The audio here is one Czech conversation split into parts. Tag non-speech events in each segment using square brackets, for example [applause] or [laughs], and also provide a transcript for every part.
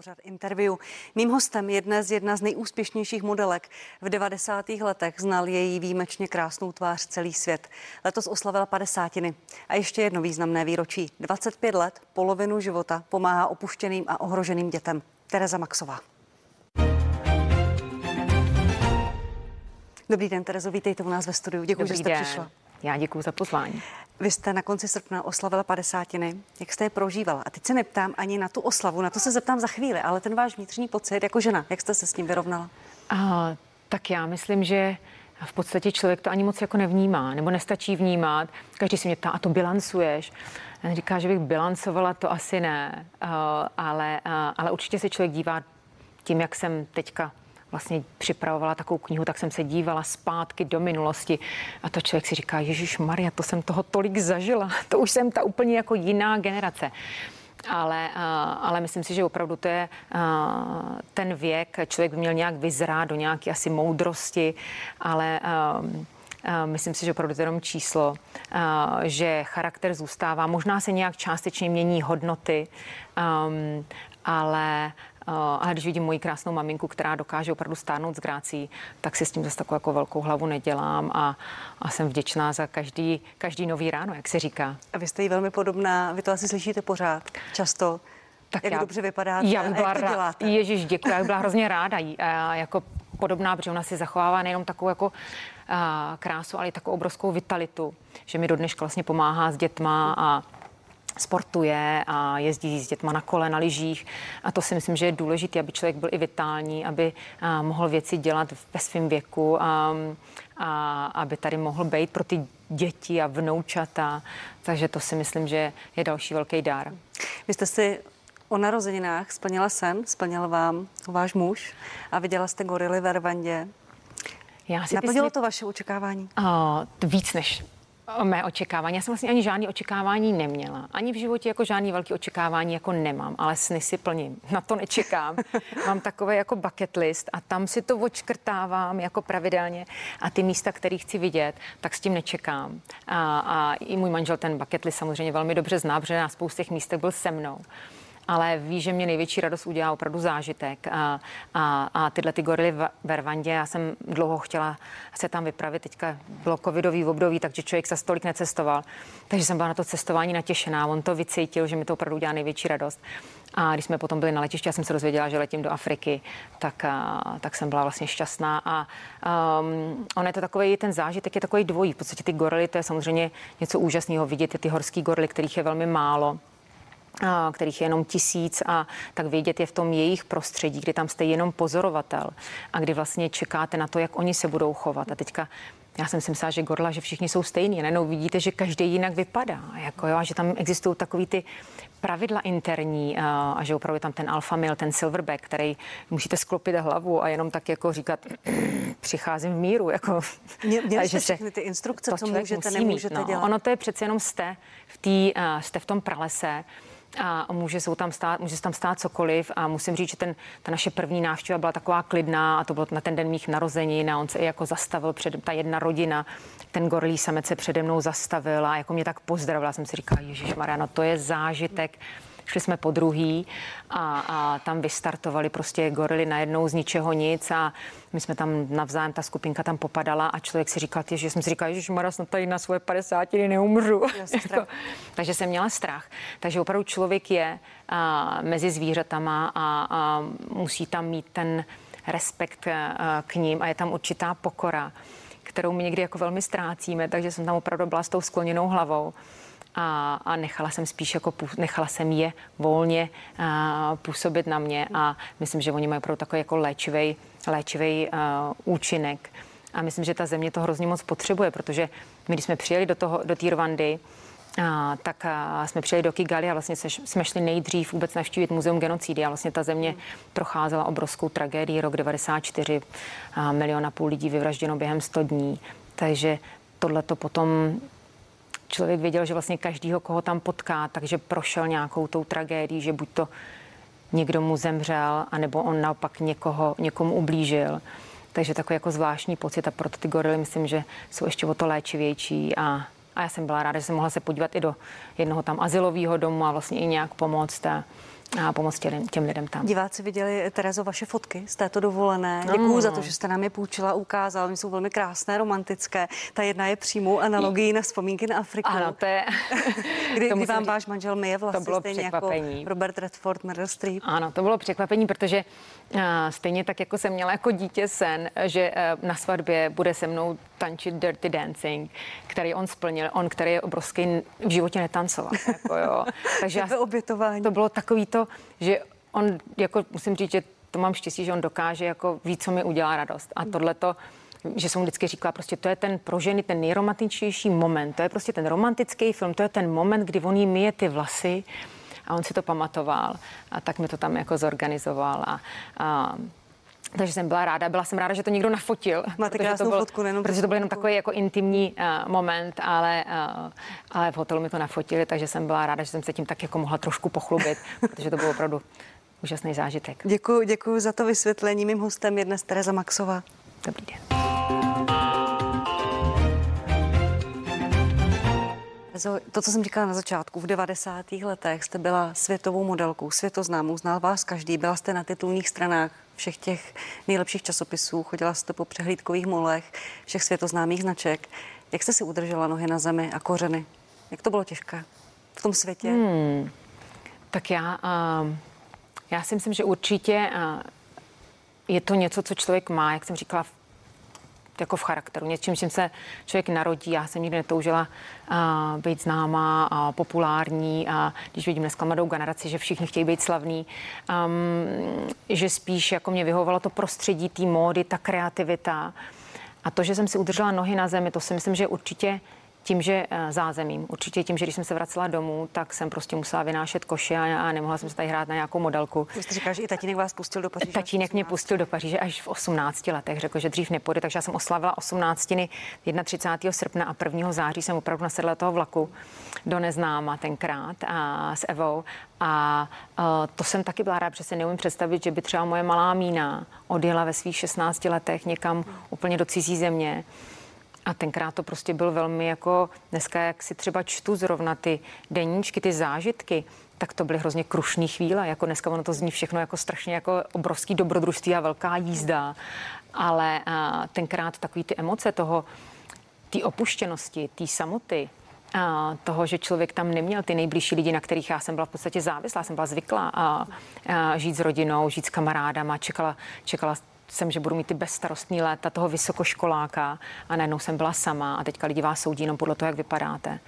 Pořad interview. Mým hostem je dnes jedna z nejúspěšnějších modelek. V 90. letech znal její výjimečně krásnou tvář celý svět. Letos oslavila padesátiny. A ještě jedno významné výročí. 25 let, polovinu života, pomáhá opuštěným a ohroženým dětem. Tereza Maxová. Dobrý den, Terezo, vítejte u nás ve studiu. Děkuji, že jste den. přišla. Já děkuji za pozvání. Vy jste na konci srpna oslavila padesátiny. Jak jste je prožívala? A teď se neptám ani na tu oslavu, na to se zeptám za chvíli, ale ten váš vnitřní pocit jako žena, jak jste se s tím vyrovnala? A, tak já myslím, že v podstatě člověk to ani moc jako nevnímá, nebo nestačí vnímat. Každý se mě ptá, a to bilancuješ? Já říká, že bych bilancovala, to asi ne, ale, ale určitě se člověk dívá tím, jak jsem teďka vlastně připravovala takovou knihu, tak jsem se dívala zpátky do minulosti a to člověk si říká, Ježíš Maria, to jsem toho tolik zažila, [laughs] to už jsem ta úplně jako jiná generace. Ale, ale myslím si, že opravdu to je ten věk, člověk by měl nějak vyzrát do nějaké asi moudrosti, ale Myslím si, že opravdu to je jenom číslo, že charakter zůstává. Možná se nějak částečně mění hodnoty, ale ale když vidím moji krásnou maminku, která dokáže opravdu stárnout s grácí, tak si s tím zase takovou jako velkou hlavu nedělám a, a jsem vděčná za každý, každý nový ráno, jak se říká. A vy jste jí velmi podobná, vy to asi slyšíte pořád, často. Tak jak já, dobře vypadáte já bych byla jak to děláte. Ježíš, děkuji, já bych byla [laughs] hrozně ráda. A jako podobná, protože ona si zachovává nejenom takovou jako a, krásu, ale i takovou obrovskou vitalitu, že mi do dneška vlastně pomáhá s dětma a sportuje a jezdí s dětma na kole, na lyžích. A to si myslím, že je důležité, aby člověk byl i vitální, aby mohl věci dělat ve svém věku a, a aby tady mohl být pro ty děti a vnoučata. Takže to si myslím, že je další velký dár. Vy jste si o narozeninách splnila sen, splnil vám váš muž a viděla jste gorily ve Rwandě. Já si Naplnilo to vaše očekávání? Uh, víc než mé očekávání. Já jsem vlastně ani žádný očekávání neměla. Ani v životě jako žádný velký očekávání jako nemám, ale sny si plním. [laughs] Na to nečekám. Mám takové jako bucket list a tam si to očkrtávám jako pravidelně a ty místa, které chci vidět, tak s tím nečekám. A, a i můj manžel ten bucket list samozřejmě velmi dobře zná, protože na spoustech místech byl se mnou ale ví, že mě největší radost udělá opravdu zážitek. A, a, a tyhle ty gorily v Vervandě, já jsem dlouho chtěla se tam vypravit, teďka bylo covidový období, takže člověk se stolik necestoval. Takže jsem byla na to cestování natěšená. On to vycítil, že mi to opravdu udělá největší radost. A když jsme potom byli na letišti, já jsem se dozvěděla, že letím do Afriky, tak, a, tak jsem byla vlastně šťastná. A um, on je to takový, ten zážitek je takový dvojí. V podstatě ty gorily, to je samozřejmě něco úžasného vidět, ty horský gorily, kterých je velmi málo kterých je jenom tisíc a tak vědět je v tom jejich prostředí, kdy tam jste jenom pozorovatel a kdy vlastně čekáte na to, jak oni se budou chovat. A teďka já jsem si myslela, že gorla, že všichni jsou stejní. Najednou vidíte, že každý jinak vypadá. Jako jo, a že tam existují takový ty pravidla interní a, a že opravdu je tam ten alfa male, ten silverback, který musíte sklopit hlavu a jenom tak jako říkat, [clears throat] přicházím v míru. Jako, Mě, měli jste všechny ty instrukce, co můžete, nemůžete mít, no. dělat? Ono to je přece jenom jste v, tý, uh, jste v tom pralese a může se tam stát, může se tam stát cokoliv. A musím říct, že ten, ta naše první návštěva byla taková klidná a to bylo na ten den mých narozenin a on se i jako zastavil před ta jedna rodina, ten gorilí samec se přede mnou zastavil a jako mě tak pozdravila, jsem si říkala, Ježíš Mariano, to je zážitek, Šli jsme po druhý a, a tam vystartovali prostě gorily najednou z ničeho nic a my jsme tam navzájem, ta skupinka tam popadala a člověk si říkal, že jsem si říkal, že Mara, snad tady na svoje 50 neumřu. [laughs] jako, takže jsem měla strach. Takže opravdu člověk je a, mezi zvířatama a, a musí tam mít ten respekt a, k ním a je tam určitá pokora kterou my někdy jako velmi ztrácíme, takže jsem tam opravdu byla s tou skloněnou hlavou a, a nechala jsem spíš jako, nechala jsem je volně a, působit na mě a myslím, že oni mají opravdu takový jako léčivý, léčivý a, účinek. A myslím, že ta země to hrozně moc potřebuje, protože my, když jsme přijeli do, toho, do té Rwandy, a, tak a jsme přijeli do Kigali a vlastně se, jsme šli nejdřív vůbec navštívit muzeum genocidy a vlastně ta země procházela obrovskou tragédii. Rok 94, a milion půl lidí vyvražděno během 100 dní. Takže tohle to potom člověk věděl, že vlastně každýho, koho tam potká, takže prošel nějakou tou tragédií, že buď to někdo mu zemřel, anebo on naopak někoho, někomu ublížil. Takže takový jako zvláštní pocit a proto ty gorily myslím, že jsou ještě o to léčivější a, a já jsem byla ráda, že jsem mohla se podívat i do jednoho tam asilového domu a vlastně i nějak pomoct. A, a pomoct těm, těm lidem tam. Diváci viděli, Terezo, vaše fotky z této dovolené. Děkuji mm. za to, že jste nám je půjčila, ukázala. Oni jsou velmi krásné, romantické. Ta jedna je přímou analogií na vzpomínky na Afriku. Ano, to je... [laughs] kdy, kdy vám váš manžel myje vlastně to bylo stejně jako překvapení. jako Robert Redford, Meryl Streep. Ano, to bylo překvapení, protože uh, stejně tak, jako jsem měla jako dítě sen, že uh, na svatbě bude se mnou tančit Dirty Dancing, který on splnil, on, který je obrovský, v životě netancoval. Jako jo. [laughs] Takže já, obětování. to bylo takový to, že on, jako musím říct, že to mám štěstí, že on dokáže jako ví, co mi udělá radost. A tohle to že jsem vždycky říkala, prostě to je ten pro ženy ten nejromantičnější moment, to je prostě ten romantický film, to je ten moment, kdy on jí myje ty vlasy a on si to pamatoval. A tak mi to tam jako zorganizoval. A, a takže jsem byla ráda, byla jsem ráda, že to někdo nafotil. Máte krásnou to byl, fotku, nejenom Protože to byl jenom takový jako intimní uh, moment, ale, uh, ale v hotelu mi to nafotili, takže jsem byla ráda, že jsem se tím tak jako mohla trošku pochlubit, [laughs] protože to bylo opravdu úžasný zážitek. Děkuji, děkuji za to vysvětlení. Mým hostem je dnes Tereza Maxová. Dobrý den. To, co jsem říkala na začátku, v 90. letech jste byla světovou modelkou, světoznámou, znal vás každý, byla jste na titulních stranách všech těch nejlepších časopisů, chodila jste po přehlídkových molech všech světoznámých značek. Jak jste si udržela nohy na zemi a kořeny? Jak to bylo těžké v tom světě? Hmm. Tak já, uh, já si myslím, že určitě uh, je to něco, co člověk má, jak jsem říkala, jako v charakteru, něčím, čím se člověk narodí. Já jsem nikdy netoužila uh, být známá a populární a když vidím dneska mladou generaci, že všichni chtějí být slavní, um, že spíš jako mě vyhovovalo to prostředí, té módy, ta kreativita. A to, že jsem si udržela nohy na zemi, to si myslím, že určitě tím, že eh, zázemím, určitě tím, že když jsem se vracela domů, tak jsem prostě musela vynášet koše a, a nemohla jsem se tady hrát na nějakou modelku. Vy jste říkal, že i tatínek vás pustil do Paříže? Tatínek mě pustil do Paříže až v 18 letech, řekl, že dřív nepůjde, takže já jsem oslavila 18. 31. srpna a 1. září jsem opravdu nasedla toho vlaku do neznáma tenkrát a s Evou a uh, to jsem taky byla ráda, protože si neumím představit, že by třeba moje malá mína odjela ve svých 16 letech někam úplně do cizí země a tenkrát to prostě byl velmi jako, dneska jak si třeba čtu zrovna ty deníčky, ty zážitky, tak to byly hrozně krušné chvíle. Jako dneska ono to zní všechno jako strašně jako obrovský dobrodružství a velká jízda. Ale a, tenkrát takový ty emoce toho, té opuštěnosti, té samoty, a toho, že člověk tam neměl ty nejbližší lidi, na kterých já jsem byla v podstatě závislá, jsem byla zvyklá a, a žít s rodinou, žít s kamarádama, čekala, čekala jsem, že budu mít ty bezstarostní léta toho vysokoškoláka a najednou jsem byla sama a teďka lidi vás soudí jenom podle toho, jak vypadáte.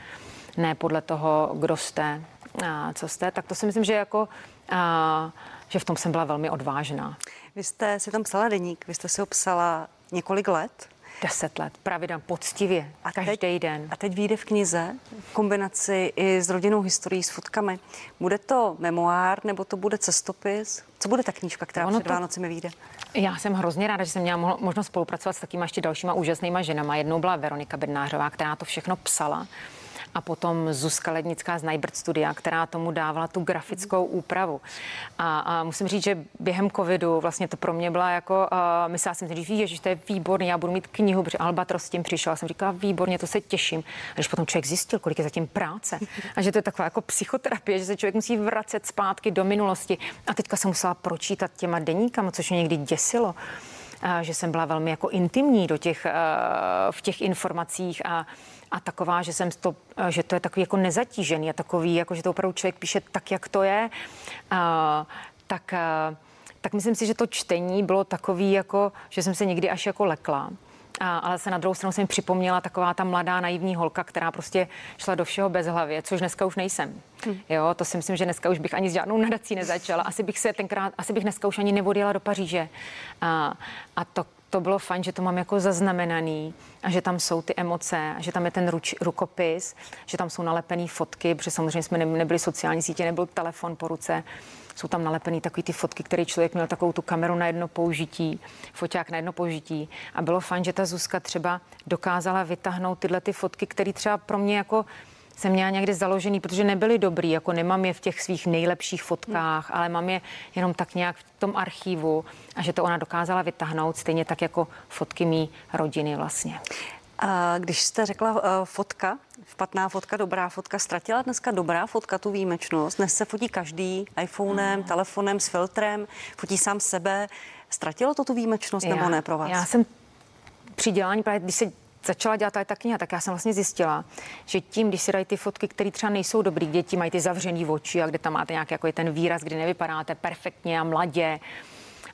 Ne podle toho, kdo jste, a co jste. Tak to si myslím, že jako a, že v tom jsem byla velmi odvážná. Vy jste si tam psala deník, vy jste si ho psala několik let. Deset let, pravidelně, poctivě, a každý teď, den. A teď vyjde v knize v kombinaci i s rodinnou historií, s fotkami. Bude to memoár nebo to bude cestopis? Co bude ta knížka, která ono před to... Vánocemi vyjde? Já jsem hrozně ráda, že jsem měla možnost spolupracovat s takýma ještě dalšíma úžasnýma ženama. Jednou byla Veronika Bednářová, která to všechno psala a potom Zuzka Lednická z Najbrt Studia, která tomu dávala tu grafickou úpravu. A, a musím říct, že během covidu vlastně to pro mě byla jako, uh, myslela jsem si, že to je výborný, já budu mít knihu, protože Albatros s tím přišel, jsem říkala, výborně, to se těším. A když potom člověk zjistil, kolik je zatím práce a že to je taková jako psychoterapie, že se člověk musí vracet zpátky do minulosti. A teďka jsem musela pročítat těma deníkama, což mě někdy děsilo že jsem byla velmi jako intimní do těch, v těch informacích a a taková, že jsem to, že to je takový jako nezatížený a takový, jako že to opravdu člověk píše tak, jak to je, tak, uh, tak myslím si, že to čtení bylo takový, jako, že jsem se někdy až jako lekla. A, ale se na druhou stranu jsem připomněla taková ta mladá naivní holka, která prostě šla do všeho bez hlavě, což dneska už nejsem. Hmm. Jo, to si myslím, že dneska už bych ani s žádnou nadací nezačala. Asi bych se tenkrát, asi bych dneska už ani nevodila do Paříže. A, a to, to bylo fajn, že to mám jako zaznamenaný a že tam jsou ty emoce, a že tam je ten ruč, rukopis, že tam jsou nalepené fotky, protože samozřejmě jsme nebyli sociální sítě, nebyl telefon po ruce. Jsou tam nalepené takové ty fotky, které člověk měl takovou tu kameru na jedno použití, foťák na jedno použití. A bylo fajn, že ta Zuzka třeba dokázala vytáhnout tyhle ty fotky, které třeba pro mě jako jsem měla někdy založený, protože nebyly dobrý, jako nemám je v těch svých nejlepších fotkách, ale mám je jenom tak nějak v tom archivu a že to ona dokázala vytáhnout stejně tak jako fotky mý rodiny vlastně. A když jste řekla uh, fotka, špatná fotka, dobrá fotka, ztratila dneska dobrá fotka tu výjimečnost. Dnes se fotí každý iPhonem, mm. telefonem s filtrem, fotí sám sebe. Ztratilo to tu výjimečnost já, nebo ne pro vás? Já jsem při dělání právě, když se začala dělat ta kniha, tak já jsem vlastně zjistila, že tím, když si dají ty fotky, které třeba nejsou dobrý, děti mají ty zavřený oči a kde tam máte nějaký jako ten výraz, kdy nevypadáte perfektně a mladě,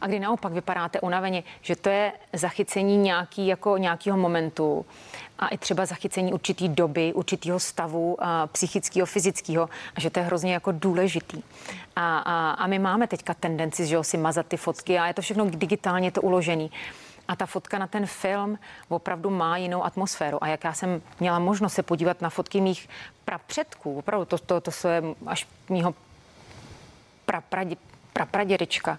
a kdy naopak vypadáte unaveně, že to je zachycení nějaký, jako nějakého momentu a i třeba zachycení určitý doby, určitého stavu psychického, fyzického a že to je hrozně jako důležitý. A, a, a my máme teďka tendenci, že jo, si mazat ty fotky a je to všechno digitálně to uložený. A ta fotka na ten film opravdu má jinou atmosféru. A jak já jsem měla možnost se podívat na fotky mých prapředků, opravdu to, to, to, je až mýho prapradědečka, prapradědečka,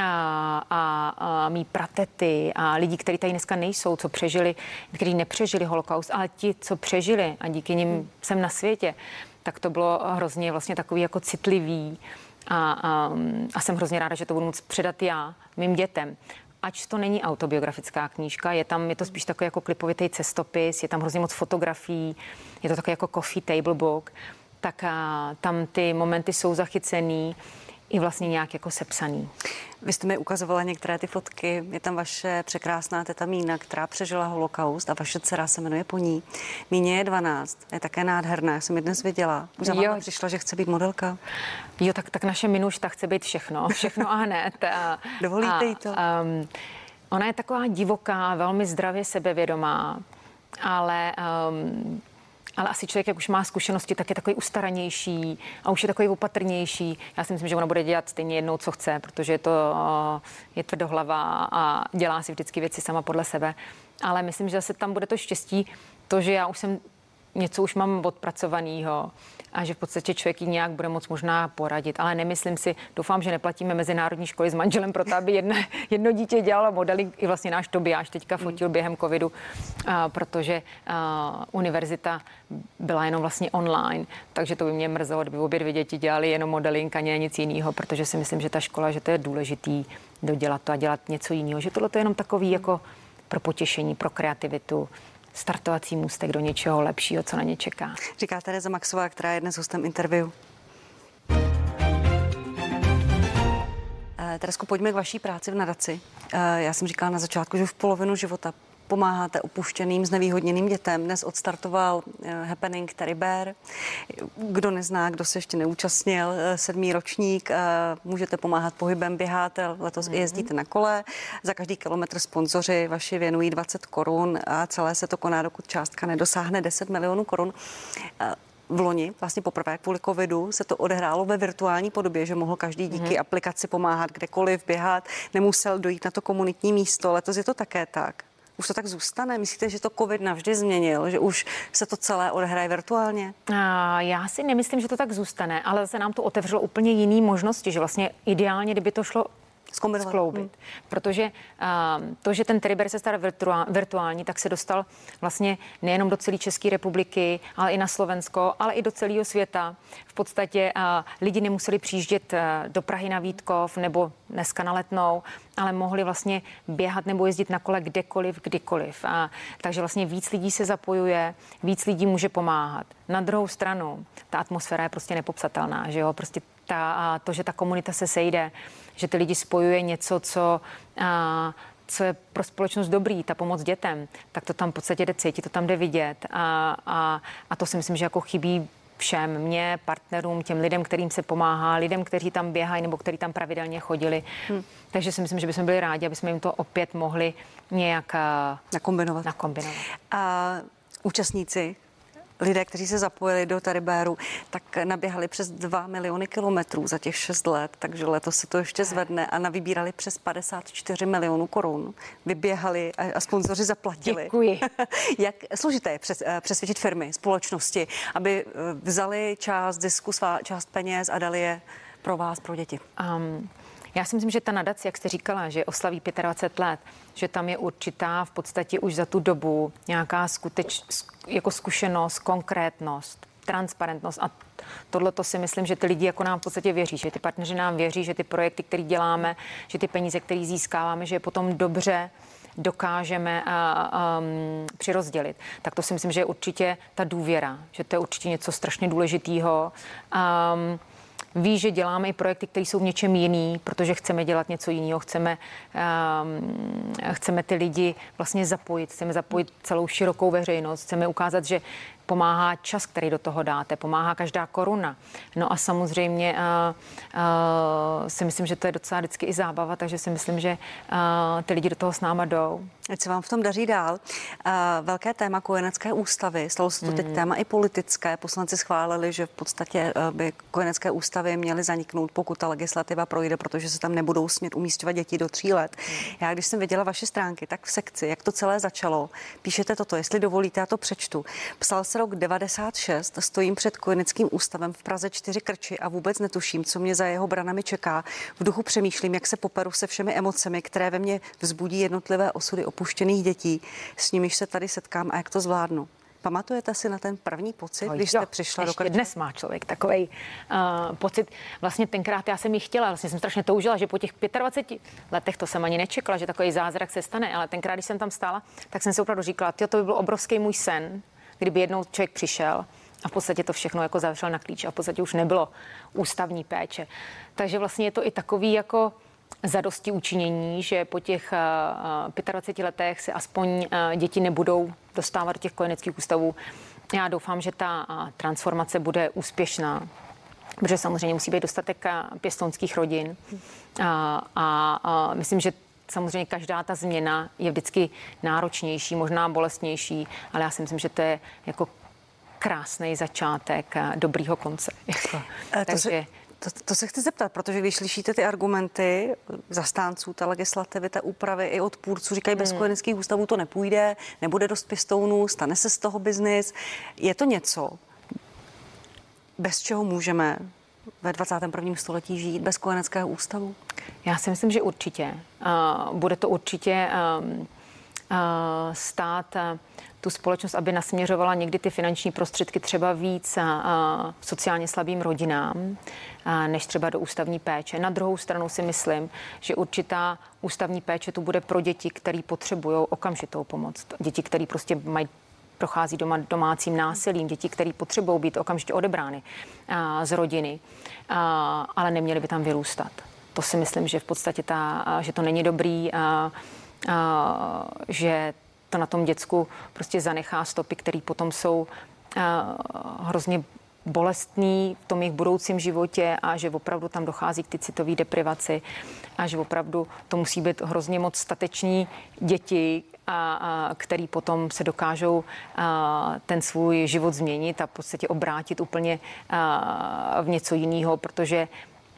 a, a, a mý pratety a lidi, kteří tady dneska nejsou, co přežili, kteří nepřežili holokaust, ale ti, co přežili a díky nim hmm. jsem na světě, tak to bylo hrozně vlastně takový jako citlivý a, a, a jsem hrozně ráda, že to budu moct předat já mým dětem ač to není autobiografická knížka, je tam, je to spíš takový jako klipovitý cestopis, je tam hrozně moc fotografií, je to takový jako coffee table book, tak a, tam ty momenty jsou zachycený i vlastně nějak jako sepsaný. Vy jste mi ukazovala některé ty fotky. Je tam vaše překrásná teta Mína, která přežila holokaust a vaše dcera se jmenuje po ní. Míně je 12, je také nádherná, já jsem ji dnes viděla. Už za vámi přišla, že chce být modelka. Jo, tak, tak naše Minušta chce být všechno, [laughs] všechno a hned. A, Dovolíte jí to? Um, ona je taková divoká, velmi zdravě sebevědomá, ale um, ale asi člověk, jak už má zkušenosti, tak je takový ustaranější a už je takový opatrnější. Já si myslím, že ona bude dělat stejně jednou, co chce, protože je to je tvrdohlava a dělá si vždycky věci sama podle sebe. Ale myslím, že zase tam bude to štěstí, to, že já už jsem něco už mám odpracovaného a že v podstatě člověk ji nějak bude moc možná poradit. Ale nemyslím si, doufám, že neplatíme mezinárodní školy s manželem pro to, aby jedno, [laughs] jedno dítě dělalo modeling. I vlastně náš Tobiáš teďka fotil během covidu, a, protože a, univerzita byla jenom vlastně online, takže to by mě mrzelo, kdyby obě dvě děti dělali jenom modeling a ne nic jiného, protože si myslím, že ta škola, že to je důležitý dodělat to a dělat něco jiného, že tohle je jenom takový jako pro potěšení, pro kreativitu, startovací můstek do něčeho lepšího, co na ně čeká. Říká Tereza Maxová, která je dnes hostem interview. Eh, Teresko, pojďme k vaší práci v nadaci. Eh, já jsem říkala na začátku, že v polovinu života pomáháte opuštěným, znevýhodněným dětem. Dnes odstartoval eh, Happening Terry Bear. Kdo nezná, kdo se ještě neúčastnil, eh, sedmý ročník, eh, můžete pomáhat pohybem, běháte, letos mm-hmm. jezdíte na kole. Za každý kilometr sponzoři vaši věnují 20 korun a celé se to koná, dokud částka nedosáhne 10 milionů korun v loni, vlastně poprvé kvůli covidu, se to odehrálo ve virtuální podobě, že mohl každý díky mm-hmm. aplikaci pomáhat kdekoliv, běhat, nemusel dojít na to komunitní místo. Letos je to také tak. Už to tak zůstane? Myslíte, že to COVID navždy změnil, že už se to celé odehraje virtuálně? Já si nemyslím, že to tak zůstane, ale se nám to otevřelo úplně jiný možnosti, že vlastně ideálně, kdyby to šlo skloubit. Hmm. Protože uh, to, že ten Teriber se stal virtuální, tak se dostal vlastně nejenom do celé České republiky, ale i na Slovensko, ale i do celého světa. V podstatě uh, lidi nemuseli přijíždět uh, do Prahy na Vítkov nebo dneska na Letnou, ale mohli vlastně běhat nebo jezdit na kole kdekoliv, kdykoliv. A, takže vlastně víc lidí se zapojuje, víc lidí může pomáhat. Na druhou stranu, ta atmosféra je prostě nepopsatelná, že jo, prostě ta, a to, že ta komunita se sejde, že ty lidi spojuje něco, co a, co je pro společnost dobrý, ta pomoc dětem, tak to tam v podstatě jde cítit, to tam jde vidět. A, a, a to si myslím, že jako chybí všem, mě, partnerům, těm lidem, kterým se pomáhá, lidem, kteří tam běhají nebo kteří tam pravidelně chodili. Hmm. Takže si myslím, že bychom byli rádi, aby jsme jim to opět mohli nějak nakombinovat. nakombinovat. A účastníci lidé, kteří se zapojili do Taribéru, tak naběhali přes 2 miliony kilometrů za těch 6 let, takže letos se to ještě zvedne a navybírali přes 54 milionů korun. Vyběhali a, sponzoři zaplatili. Děkuji. [laughs] Jak složité je přes, eh, přesvědčit firmy, společnosti, aby eh, vzali část zisku, svá část peněz a dali je pro vás, pro děti? Um, já si myslím, že ta nadace, jak jste říkala, že oslaví 25 let, že tam je určitá v podstatě už za tu dobu nějaká skuteč, jako zkušenost, konkrétnost, transparentnost a tohle to si myslím, že ty lidi jako nám v podstatě věří, že ty partneři nám věří, že ty projekty, které děláme, že ty peníze, které získáváme, že je potom dobře dokážeme um, přirozdělit. Tak to si myslím, že je určitě ta důvěra, že to je určitě něco strašně důležitého. Um, ví, že děláme i projekty, které jsou v něčem jiný, protože chceme dělat něco jiného, chceme, um, chceme ty lidi vlastně zapojit, chceme zapojit celou širokou veřejnost, chceme ukázat, že pomáhá čas, který do toho dáte, pomáhá každá koruna. No a samozřejmě uh, uh, si myslím, že to je docela vždycky i zábava, takže si myslím, že uh, ty lidi do toho s náma jdou. Ať se vám v tom daří dál. Uh, velké téma kojenecké ústavy, stalo se to mm. teď téma i politické. Poslanci schválili, že v podstatě by kojenecké ústavy měly zaniknout, pokud ta legislativa projde, protože se tam nebudou smět umístěvat děti do tří let. Mm. Já, když jsem viděla vaše stránky, tak v sekci, jak to celé začalo, píšete toto, jestli dovolíte, já to přečtu. Psal se rok 96, stojím před kojeneckým ústavem v Praze 4 Krči a vůbec netuším, co mě za jeho branami čeká. V duchu přemýšlím, jak se poperu se všemi emocemi, které ve mně vzbudí jednotlivé osudy opuštěných dětí, s nimiž se tady setkám a jak to zvládnu. Pamatujete si na ten první pocit, no, když jste jo, přišla do Krči? dnes má člověk takový uh, pocit. Vlastně tenkrát já jsem ji chtěla, vlastně jsem strašně toužila, že po těch 25 letech to jsem ani nečekala, že takový zázrak se stane, ale tenkrát, když jsem tam stála, tak jsem si opravdu říkala, to by byl obrovský můj sen, kdyby jednou člověk přišel a v podstatě to všechno jako zavřel na klíč a v podstatě už nebylo ústavní péče. Takže vlastně je to i takový jako zadosti učinění, že po těch 25 letech se aspoň děti nebudou dostávat do těch kojeneckých ústavů. Já doufám, že ta transformace bude úspěšná, protože samozřejmě musí být dostatek pěstounských rodin. A, a, a myslím, že samozřejmě každá ta změna je vždycky náročnější, možná bolestnější, ale já si myslím, že to je jako krásný začátek dobrýho konce. [laughs] To Takže... Se... To, to se chci zeptat, protože když slyšíte ty argumenty zastánců té legislativy, té úpravy i odpůrců, říkají, bez hmm. kojeneckých ústavů to nepůjde, nebude dost pěstounů, stane se z toho biznis. Je to něco, bez čeho můžeme ve 21. století žít bez kojeneckého ústavu? Já si myslím, že určitě. Uh, bude to určitě uh, uh, stát uh, tu společnost, aby nasměřovala někdy ty finanční prostředky třeba víc sociálně slabým rodinám, než třeba do ústavní péče. Na druhou stranu si myslím, že určitá ústavní péče tu bude pro děti, které potřebují okamžitou pomoc. Děti, které prostě mají prochází doma domácím násilím, děti, které potřebují být okamžitě odebrány z rodiny, ale neměly by tam vyrůstat. To si myslím, že v podstatě ta, že to není dobrý, a, a, že to na tom děcku prostě zanechá stopy, které potom jsou a, hrozně bolestný v tom jejich budoucím životě a že opravdu tam dochází k ty citové deprivaci a že opravdu to musí být hrozně moc stateční děti, a, a který potom se dokážou a, ten svůj život změnit a v podstatě obrátit úplně a, v něco jiného, protože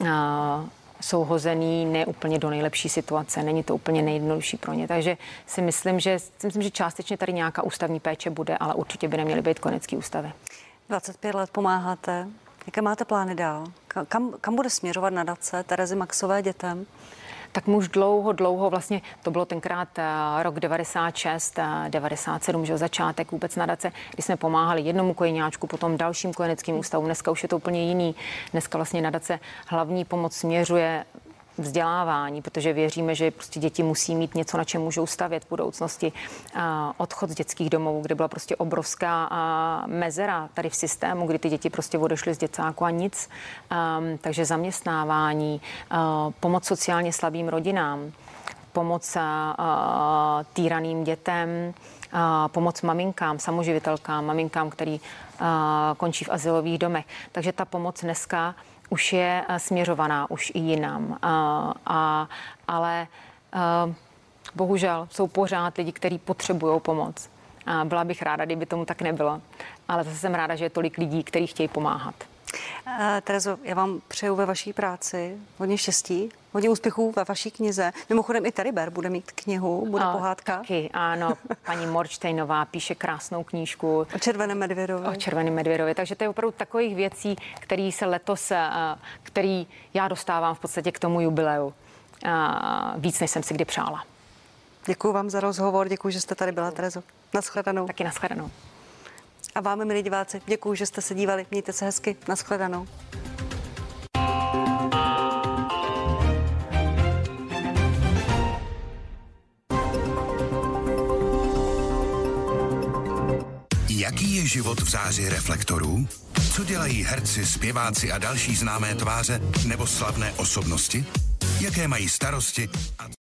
a, jsou hozený ne úplně do nejlepší situace, není to úplně nejjednodušší pro ně. Takže si myslím, že, si myslím, že částečně tady nějaká ústavní péče bude, ale určitě by neměly být konecký ústavy. 25 let pomáháte. Jaké máte plány dál? Kam, kam bude směřovat nadace Terezy Maxové dětem? Tak už dlouho, dlouho, vlastně to bylo tenkrát eh, rok 96, 97, eh, že začátek vůbec nadace, kdy jsme pomáhali jednomu kojeňáčku, potom dalším kojeneckým ústavům. Dneska už je to úplně jiný. Dneska vlastně nadace hlavní pomoc směřuje vzdělávání, protože věříme, že prostě děti musí mít něco, na čem můžou stavět v budoucnosti. Odchod z dětských domovů, kde byla prostě obrovská mezera tady v systému, kdy ty děti prostě odešly z děcáku a nic. Takže zaměstnávání, pomoc sociálně slabým rodinám, pomoc týraným dětem, pomoc maminkám, samoživitelkám, maminkám, který končí v asilových domech. Takže ta pomoc dneska už je eh, směřovaná už i jinam. A, a, ale a, eh, bohužel jsou pořád lidi, kteří potřebují pomoc. A byla bych ráda, kdyby tomu tak nebylo. Ale zase jsem ráda, že je tolik lidí, kteří chtějí pomáhat. Eh, Terezo, já vám přeju ve vaší práci hodně štěstí, hodně úspěchů ve vaší knize. Mimochodem i Teriber bude mít knihu, bude a, pohádka. Taky, ano, paní Morčtejnová píše krásnou knížku. O červeném medvědovi. O červeném medvědovi, takže to je opravdu takových věcí, které se letos, eh, který já dostávám v podstatě k tomu jubileu. Eh, víc, než jsem si kdy přála. Děkuji vám za rozhovor, děkuji, že jste tady byla, Terezo. Naschledanou. Taky naschledanou. A vám, milí diváci, děkuji, že jste se dívali. Mějte se hezky. Naschledanou. Jaký je život v záři reflektorů? Co dělají herci, zpěváci a další známé tváře nebo slavné osobnosti? Jaké mají starosti?